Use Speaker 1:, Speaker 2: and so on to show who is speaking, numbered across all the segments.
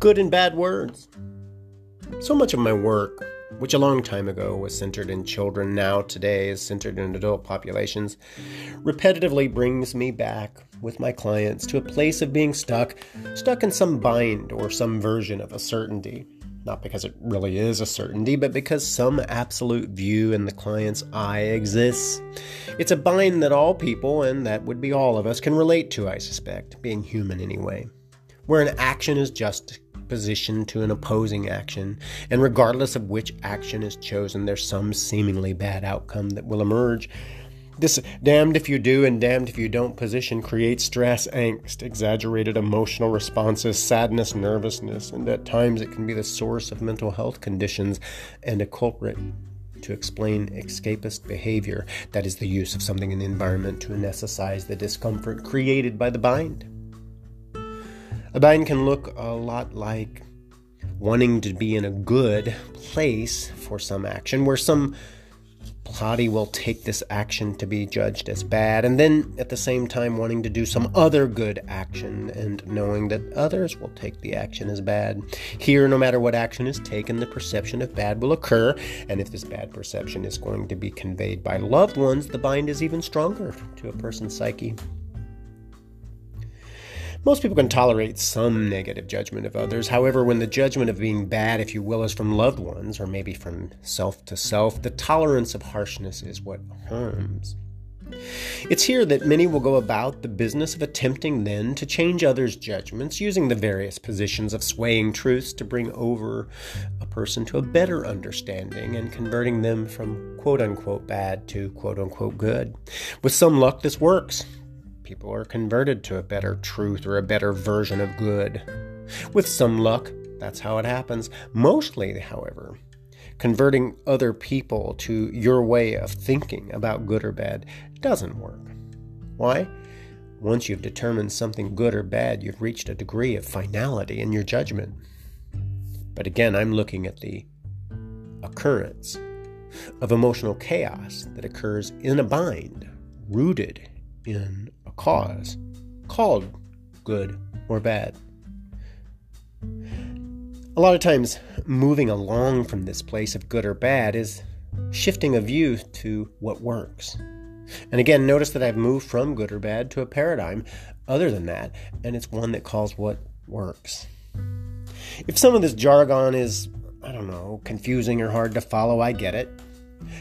Speaker 1: good and bad words. So much of my work, which a long time ago was centered in children, now today is centered in adult populations, repetitively brings me back with my clients to a place of being stuck, stuck in some bind or some version of a certainty. Not because it really is a certainty, but because some absolute view in the client's eye exists. It's a bind that all people, and that would be all of us, can relate to, I suspect, being human anyway. Where an action is just position to an opposing action, and regardless of which action is chosen, there's some seemingly bad outcome that will emerge. This damned if you do and damned if you don't position creates stress, angst, exaggerated emotional responses, sadness, nervousness, and at times it can be the source of mental health conditions and a culprit to explain escapist behavior, that is, the use of something in the environment to anesthetize the discomfort created by the bind. A bind can look a lot like wanting to be in a good place for some action, where some party will take this action to be judged as bad, and then at the same time wanting to do some other good action and knowing that others will take the action as bad. Here, no matter what action is taken, the perception of bad will occur, and if this bad perception is going to be conveyed by loved ones, the bind is even stronger to a person's psyche. Most people can tolerate some negative judgment of others. However, when the judgment of being bad, if you will, is from loved ones, or maybe from self to self, the tolerance of harshness is what harms. It's here that many will go about the business of attempting then to change others' judgments using the various positions of swaying truths to bring over a person to a better understanding and converting them from quote unquote bad to quote unquote good. With some luck, this works people are converted to a better truth or a better version of good. With some luck, that's how it happens. Mostly, however, converting other people to your way of thinking about good or bad doesn't work. Why? Once you've determined something good or bad, you've reached a degree of finality in your judgment. But again, I'm looking at the occurrence of emotional chaos that occurs in a bind, rooted in cause called good or bad. A lot of times, moving along from this place of good or bad is shifting a view to what works. And again, notice that I've moved from good or bad to a paradigm other than that, and it's one that calls what works. If some of this jargon is, I don't know, confusing or hard to follow, I get it.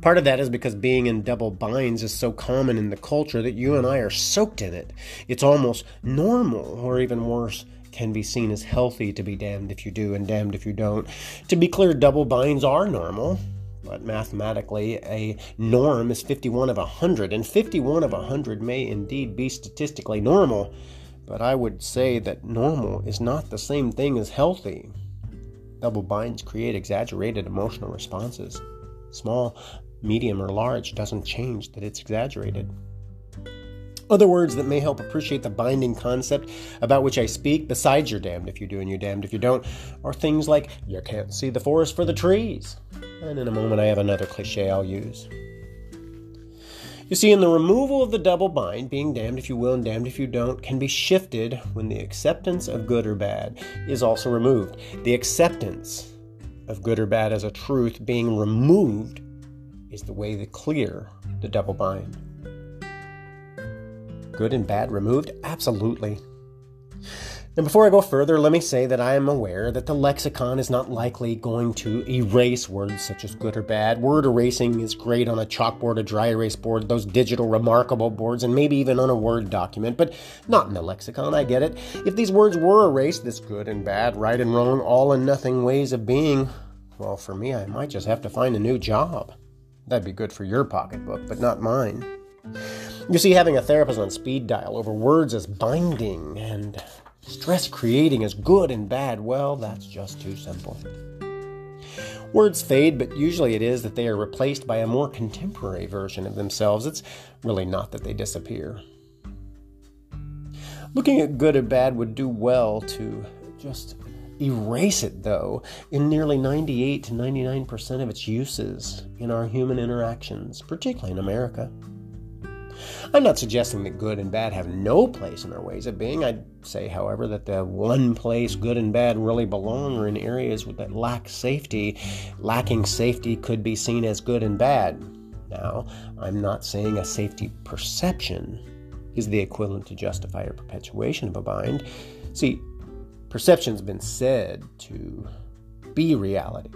Speaker 1: Part of that is because being in double binds is so common in the culture that you and I are soaked in it. It's almost normal, or even worse, can be seen as healthy to be damned if you do and damned if you don't. To be clear, double binds are normal. But mathematically, a norm is 51 of 100, and 51 of 100 may indeed be statistically normal, but I would say that normal is not the same thing as healthy. Double binds create exaggerated emotional responses small, medium, or large doesn't change that it's exaggerated. Other words that may help appreciate the binding concept about which I speak, besides you're damned if you do and you're damned if you don't, are things like you can't see the forest for the trees. And in a moment, I have another cliche I'll use. You see, in the removal of the double bind, being damned if you will and damned if you don't can be shifted when the acceptance of good or bad is also removed. The acceptance of good or bad as a truth being removed is the way to clear the double bind. Good and bad removed? Absolutely. Now, before I go further, let me say that I am aware that the lexicon is not likely going to erase words such as good or bad. Word erasing is great on a chalkboard, a dry erase board, those digital remarkable boards, and maybe even on a Word document, but not in the lexicon. I get it. If these words were erased, this good and bad, right and wrong, all and nothing ways of being, well, for me, I might just have to find a new job. That'd be good for your pocketbook, but not mine. You see, having a therapist on speed dial over words as binding and stress creating as good and bad, well, that's just too simple. Words fade, but usually it is that they are replaced by a more contemporary version of themselves. It's really not that they disappear. Looking at good or bad would do well to just erase it, though, in nearly 98 to 99% of its uses in our human interactions, particularly in America. I'm not suggesting that good and bad have no place in our ways of being. I'd say, however, that the one place good and bad really belong are in areas that lack safety. Lacking safety could be seen as good and bad. Now, I'm not saying a safety perception is the equivalent to justify or perpetuation of a bind. See, perception's been said to be reality.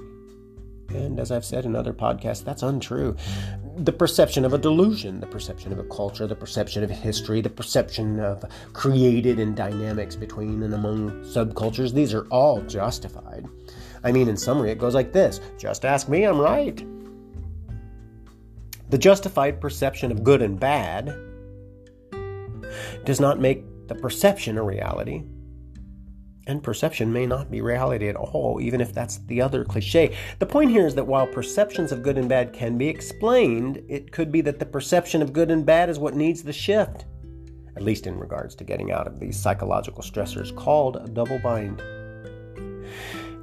Speaker 1: And as I've said in other podcasts, that's untrue. The perception of a delusion, the perception of a culture, the perception of history, the perception of created and dynamics between and among subcultures, these are all justified. I mean, in summary, it goes like this just ask me, I'm right. The justified perception of good and bad does not make the perception a reality. And perception may not be reality at all, even if that's the other cliche. The point here is that while perceptions of good and bad can be explained, it could be that the perception of good and bad is what needs the shift, at least in regards to getting out of these psychological stressors called a double bind.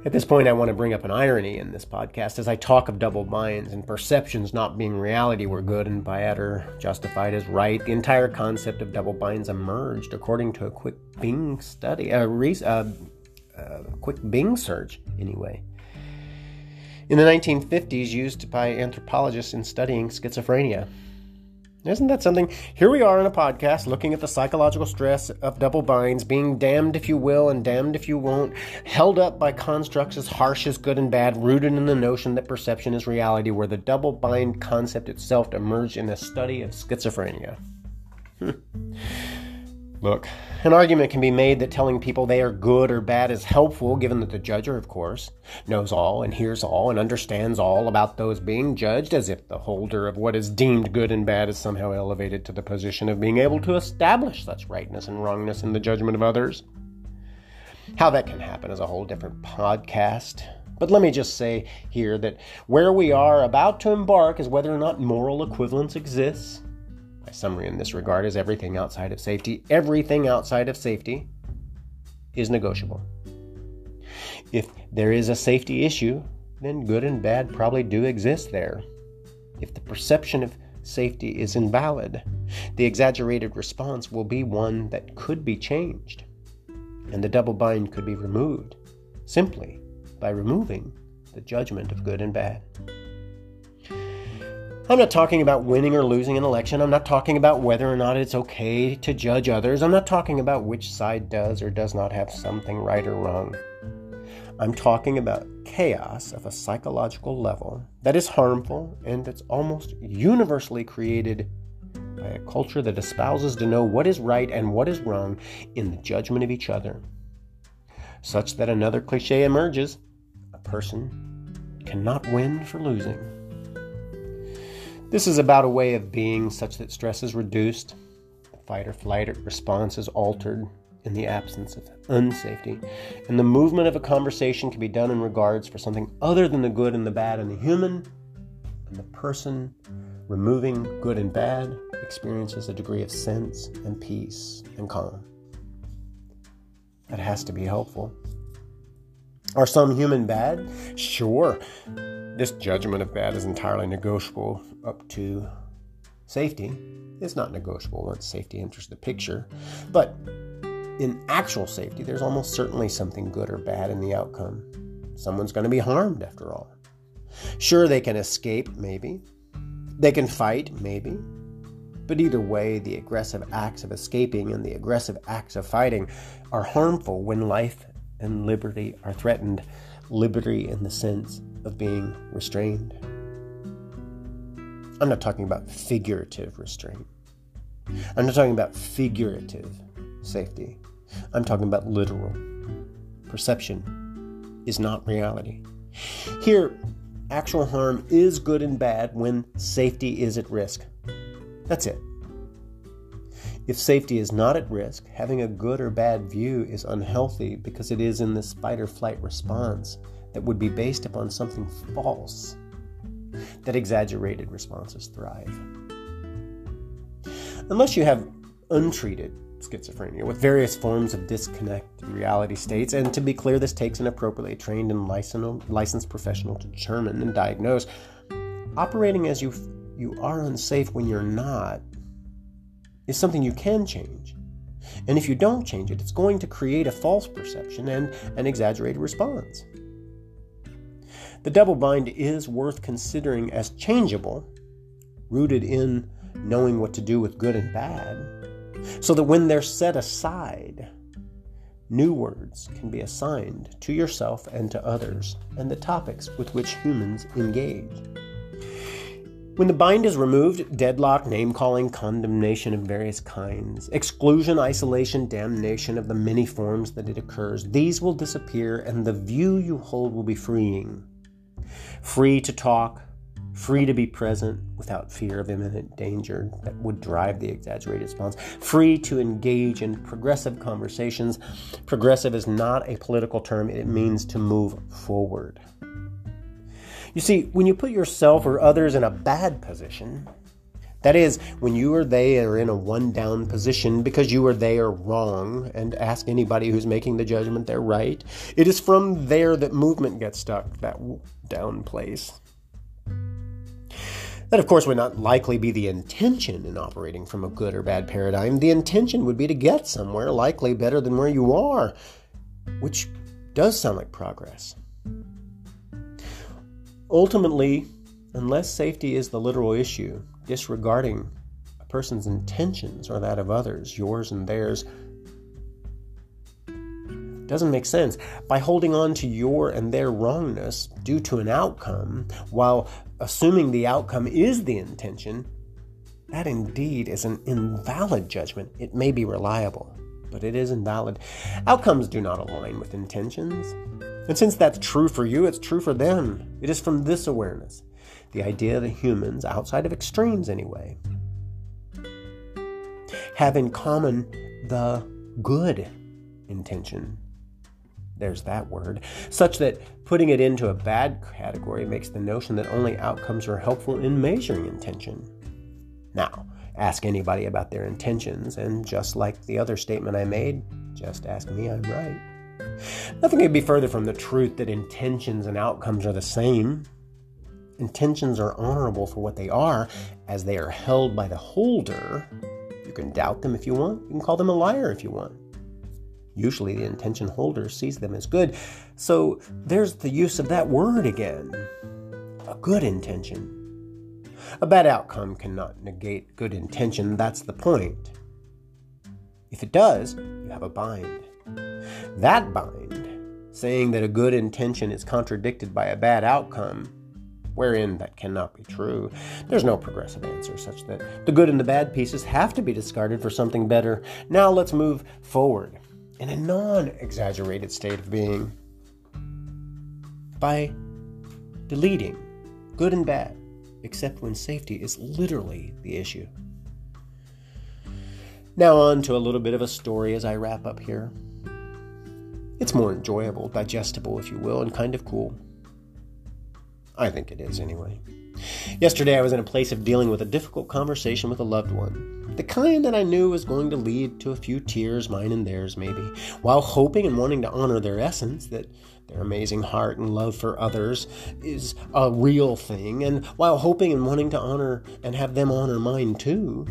Speaker 1: At this point, I want to bring up an irony in this podcast as I talk of double binds and perceptions not being reality where good and bad are justified as right. The entire concept of double binds emerged according to a quick Bing study, a, a, a uh, uh, quick Bing search, anyway. In the 1950s, used by anthropologists in studying schizophrenia. Isn't that something? Here we are on a podcast looking at the psychological stress of double binds, being damned if you will and damned if you won't, held up by constructs as harsh as good and bad, rooted in the notion that perception is reality, where the double bind concept itself emerged in a study of schizophrenia. Hmm. Look, an argument can be made that telling people they are good or bad is helpful, given that the judger, of course, knows all and hears all and understands all about those being judged, as if the holder of what is deemed good and bad is somehow elevated to the position of being able to establish such rightness and wrongness in the judgment of others. How that can happen is a whole different podcast. But let me just say here that where we are about to embark is whether or not moral equivalence exists my summary in this regard is everything outside of safety, everything outside of safety is negotiable. If there is a safety issue, then good and bad probably do exist there. If the perception of safety is invalid, the exaggerated response will be one that could be changed, and the double bind could be removed simply by removing the judgment of good and bad. I'm not talking about winning or losing an election. I'm not talking about whether or not it's okay to judge others. I'm not talking about which side does or does not have something right or wrong. I'm talking about chaos of a psychological level that is harmful and that's almost universally created by a culture that espouses to know what is right and what is wrong in the judgment of each other. Such that another cliche emerges a person cannot win for losing. This is about a way of being such that stress is reduced, the fight or flight response is altered in the absence of unsafety, and the movement of a conversation can be done in regards for something other than the good and the bad in the human, and the person removing good and bad experiences a degree of sense and peace and calm. That has to be helpful. Are some human bad? Sure. This judgment of bad is entirely negotiable up to safety. It's not negotiable once safety enters the picture. But in actual safety, there's almost certainly something good or bad in the outcome. Someone's going to be harmed, after all. Sure, they can escape, maybe. They can fight, maybe. But either way, the aggressive acts of escaping and the aggressive acts of fighting are harmful when life and liberty are threatened. Liberty in the sense of being restrained. I'm not talking about figurative restraint. I'm not talking about figurative safety. I'm talking about literal. Perception is not reality. Here, actual harm is good and bad when safety is at risk. That's it. If safety is not at risk, having a good or bad view is unhealthy because it is in this fight or flight response that would be based upon something false that exaggerated responses thrive. Unless you have untreated schizophrenia with various forms of disconnected reality states, and to be clear, this takes an appropriately trained and licensed professional to determine and diagnose. Operating as you you are unsafe when you're not is something you can change. And if you don't change it, it's going to create a false perception and an exaggerated response. The double bind is worth considering as changeable, rooted in knowing what to do with good and bad, so that when they're set aside, new words can be assigned to yourself and to others and the topics with which humans engage. When the bind is removed, deadlock, name calling, condemnation of various kinds, exclusion, isolation, damnation of the many forms that it occurs, these will disappear and the view you hold will be freeing free to talk, free to be present without fear of imminent danger that would drive the exaggerated response, free to engage in progressive conversations. Progressive is not a political term, it means to move forward. You see, when you put yourself or others in a bad position, that is, when you or they are in a one down position because you or they are wrong, and ask anybody who's making the judgment they're right, it is from there that movement gets stuck, that down place. That, of course, would not likely be the intention in operating from a good or bad paradigm. The intention would be to get somewhere, likely better than where you are, which does sound like progress. Ultimately, unless safety is the literal issue, disregarding a person's intentions or that of others, yours and theirs, doesn't make sense. By holding on to your and their wrongness due to an outcome, while assuming the outcome is the intention, that indeed is an invalid judgment. It may be reliable, but it is invalid. Outcomes do not align with intentions. And since that's true for you, it's true for them. It is from this awareness the idea that humans, outside of extremes anyway, have in common the good intention. There's that word. Such that putting it into a bad category makes the notion that only outcomes are helpful in measuring intention. Now, ask anybody about their intentions, and just like the other statement I made, just ask me, I'm right. Nothing could be further from the truth that intentions and outcomes are the same. Intentions are honorable for what they are, as they are held by the holder. You can doubt them if you want, you can call them a liar if you want. Usually, the intention holder sees them as good. So, there's the use of that word again a good intention. A bad outcome cannot negate good intention, that's the point. If it does, you have a bind. That bind, saying that a good intention is contradicted by a bad outcome, wherein that cannot be true. There's no progressive answer such that the good and the bad pieces have to be discarded for something better. Now let's move forward in a non exaggerated state of being by deleting good and bad, except when safety is literally the issue. Now, on to a little bit of a story as I wrap up here. It's more enjoyable, digestible, if you will, and kind of cool. I think it is, anyway. Yesterday, I was in a place of dealing with a difficult conversation with a loved one. The kind that I knew was going to lead to a few tears, mine and theirs, maybe, while hoping and wanting to honor their essence, that their amazing heart and love for others is a real thing, and while hoping and wanting to honor and have them honor mine too.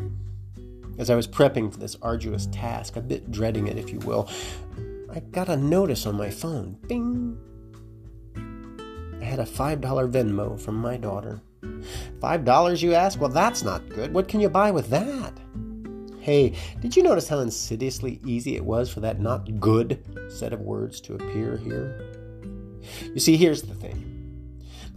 Speaker 1: As I was prepping for this arduous task, a bit dreading it, if you will, I got a notice on my phone. Bing! I had a $5 Venmo from my daughter. $5, you ask? Well, that's not good. What can you buy with that? Hey, did you notice how insidiously easy it was for that not good set of words to appear here? You see, here's the thing.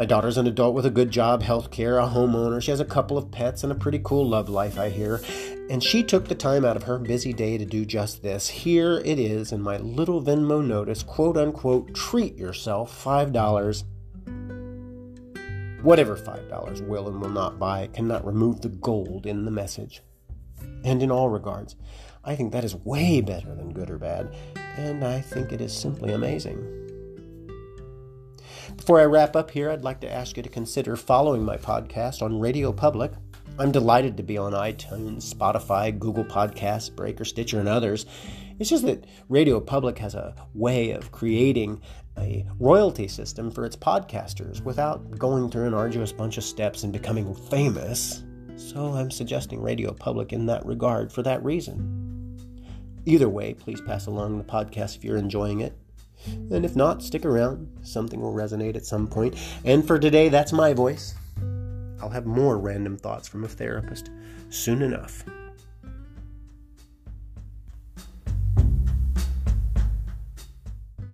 Speaker 1: My daughter's an adult with a good job, health care, a homeowner. She has a couple of pets and a pretty cool love life, I hear. And she took the time out of her busy day to do just this. Here it is in my little Venmo notice, quote unquote, treat yourself, $5. Whatever $5 will and will not buy cannot remove the gold in the message. And in all regards, I think that is way better than good or bad, and I think it is simply amazing. Before I wrap up here, I'd like to ask you to consider following my podcast on Radio Public I'm delighted to be on iTunes, Spotify, Google Podcasts, Breaker, Stitcher, and others. It's just that Radio Public has a way of creating a royalty system for its podcasters without going through an arduous bunch of steps and becoming famous. So I'm suggesting Radio Public in that regard for that reason. Either way, please pass along the podcast if you're enjoying it. And if not, stick around. Something will resonate at some point. And for today, that's my voice. I'll have more random thoughts from a therapist soon enough.